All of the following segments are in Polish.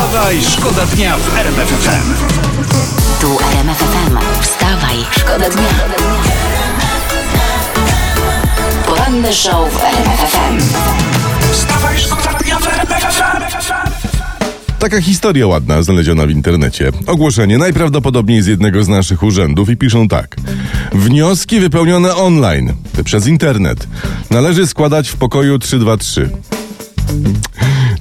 Wstawaj, szkoda dnia w RMF FM. Tu RMF FM. Wstawaj, szkoda dnia. Poranny show w RMF FM. Wstawaj, szkoda dnia w RMF FM. Taka historia ładna znaleziona w internecie. Ogłoszenie najprawdopodobniej z jednego z naszych urzędów i piszą tak. Wnioski wypełnione online, przez internet. Należy składać w pokoju 323.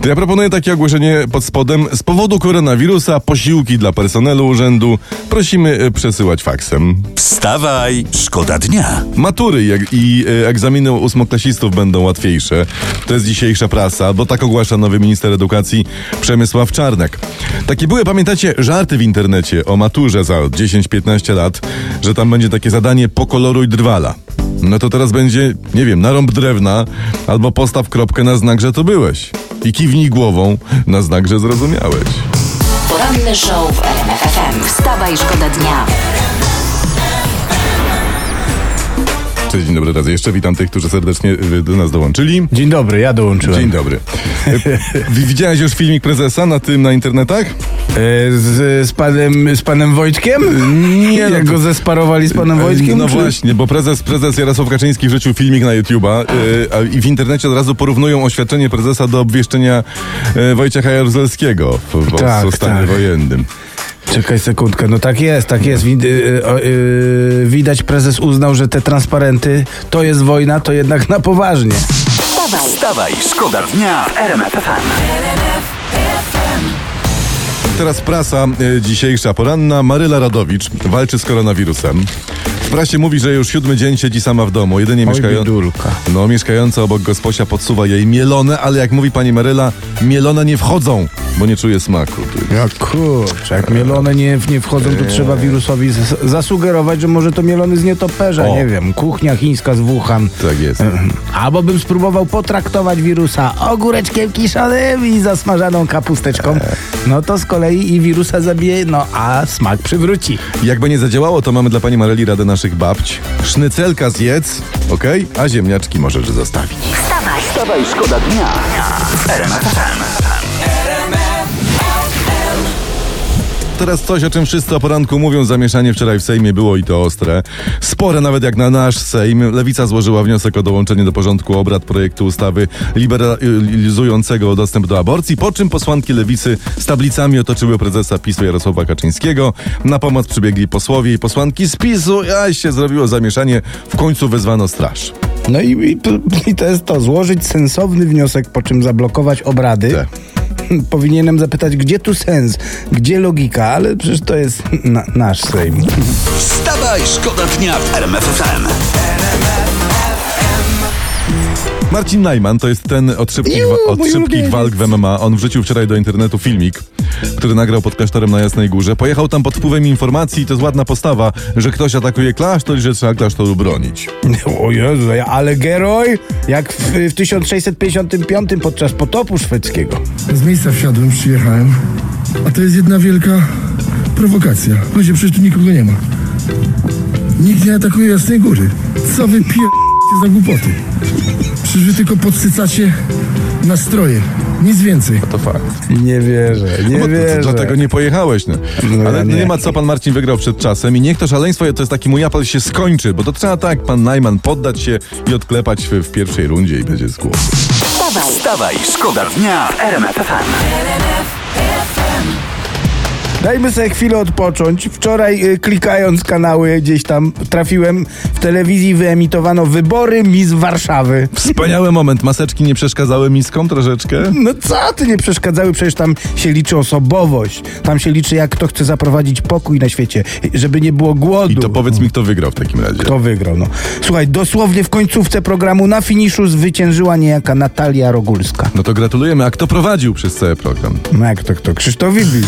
To ja proponuję takie ogłoszenie pod spodem. Z powodu koronawirusa posiłki dla personelu urzędu prosimy e, przesyłać faksem. Wstawaj, szkoda dnia. Matury jak, i e, egzaminy ósmoklasistów będą łatwiejsze. To jest dzisiejsza prasa, bo tak ogłasza nowy minister edukacji Przemysław Czarnek. Takie były, pamiętacie, żarty w internecie o maturze za 10-15 lat, że tam będzie takie zadanie pokoloruj drwala. No to teraz będzie, nie wiem, narąb drewna albo postaw kropkę na znak, że to byłeś. I kiwnij głową na znak, że zrozumiałeś. Poranny show w RMF FM. Wstawaj, szkoda dnia. Cześć, dzień dobry raz jeszcze. Witam tych, którzy serdecznie y, do nas dołączyli. Dzień dobry, ja dołączyłem. Dzień dobry. Wi- Widziałeś już filmik prezesa na tym, na internetach? E, Z, z, panem, z panem Wojtkiem? Nie, Jak no go zesparowali z panem Wojtkiem? No czy- właśnie, bo prezes, prezes Jarosław Kaczyński wrzucił filmik na YouTube'a yy, a- i w internecie od razu porównują oświadczenie prezesa do obwieszczenia yy, Wojciecha Jaruzelskiego w, w, Tak, stanie tak. wojennym. Czekaj sekundkę, no tak jest, tak jest. Wid- y, o, y, widać prezes uznał, że te transparenty to jest wojna, to jednak na poważnie. Wstawaj, Wstawaj, szkoda dnia w RMF. Teraz prasa y, dzisiejsza, poranna. Maryla Radowicz walczy z koronawirusem. W prasie mówi, że już siódmy dzień siedzi sama w domu. Jedynie mieszkająca. bidulka. No, mieszkająca obok gosposia podsuwa jej mielone, ale jak mówi pani Maryla, mielone nie wchodzą, bo nie czuje smaku. Ty. Ja kurczę, jak mielone nie, nie wchodzą, to trzeba wirusowi zas- zasugerować, że może to mielony z nietoperza, O. nie wiem, kuchnia chińska z Wuhan. Tak jest. Albo bym spróbował potraktować wirusa ogóreczkiem kiszonym i zasmażaną kapusteczką. No to z kolei i wirusa zabije, no a smak przywróci. Jakby nie zadziałało, to mamy dla pani Mareli radę naszych babć. Sznycelka zjedz, okej? A ziemniaczki możesz zostawić. wstawaj. Wstawaj, szkoda dnia w RMF FM. Teraz coś, o czym wszyscy o poranku mówią. Zamieszanie wczoraj w Sejmie było i to ostre. Spore nawet jak na nasz Sejm. Lewica złożyła wniosek o dołączenie do porządku obrad projektu ustawy liberalizującego dostęp do aborcji, po czym posłanki Lewicy z tablicami otoczyły prezesa PiSu Jarosława Kaczyńskiego. Na pomoc przybiegli posłowie i posłanki z PiSu. A się zrobiło zamieszanie. W końcu wezwano straż. No i, i, i to jest to, złożyć sensowny wniosek, po czym zablokować obrady. Tak. Powinienem zapytać, gdzie tu sens, gdzie logika, ale przecież to jest na, nasz Sejm. Wstawaj, szkoda dnia w RMF FM. Marcin Najman to jest ten od szybkich, wa- od szybkich walk w MMA. On wrzucił wczoraj do internetu filmik, który nagrał pod klasztorem na Jasnej Górze. Pojechał tam pod wpływem informacji i to jest ładna postawa, że ktoś atakuje klasztor i że trzeba klasztoru bronić. O Jezu, ale geroj jak w, w 1655 podczas potopu szwedzkiego. Z miejsca wsiadłem, przyjechałem, a to jest jedna wielka prowokacja. Ludzie, przecież tu nikogo nie ma. Nikt nie atakuje Jasnej Góry. Co wy pier... za głupoty? Przecież wy tylko podsycacie nastroje. Nic więcej. To fakt. Nie wierzę, nie No wierzę. dlatego nie pojechałeś. No. No Ale ja nie. nie. ma co pan Marcin wygrał przed czasem i niech to szaleństwo, to jest taki mój apel, się skończy, bo to trzeba tak, pan Najman, poddać się i odklepać w, w pierwszej rundzie i będzie z głowy. Wstawaj, Wstawaj, szkoda dnia w RMF FM. Dajmy sobie chwilę odpocząć. Wczoraj y, klikając kanały gdzieś tam trafiłem w telewizji wyemitowano wybory Miss Warszawy. Wspaniały moment. Maseczki nie przeszkadzały miskom troszeczkę? No co ty nie przeszkadzały? Przecież tam się liczy osobowość. Tam się liczy jak kto chce zaprowadzić pokój na świecie, żeby nie było głodu. I to powiedz mi, kto wygrał w takim razie. Kto wygrał, no. Słuchaj, dosłownie w końcówce programu na finiszu zwyciężyła niejaka Natalia Rogulska. No to gratulujemy. A kto prowadził przez cały program? No jak to kto? Krzysztof Wibi.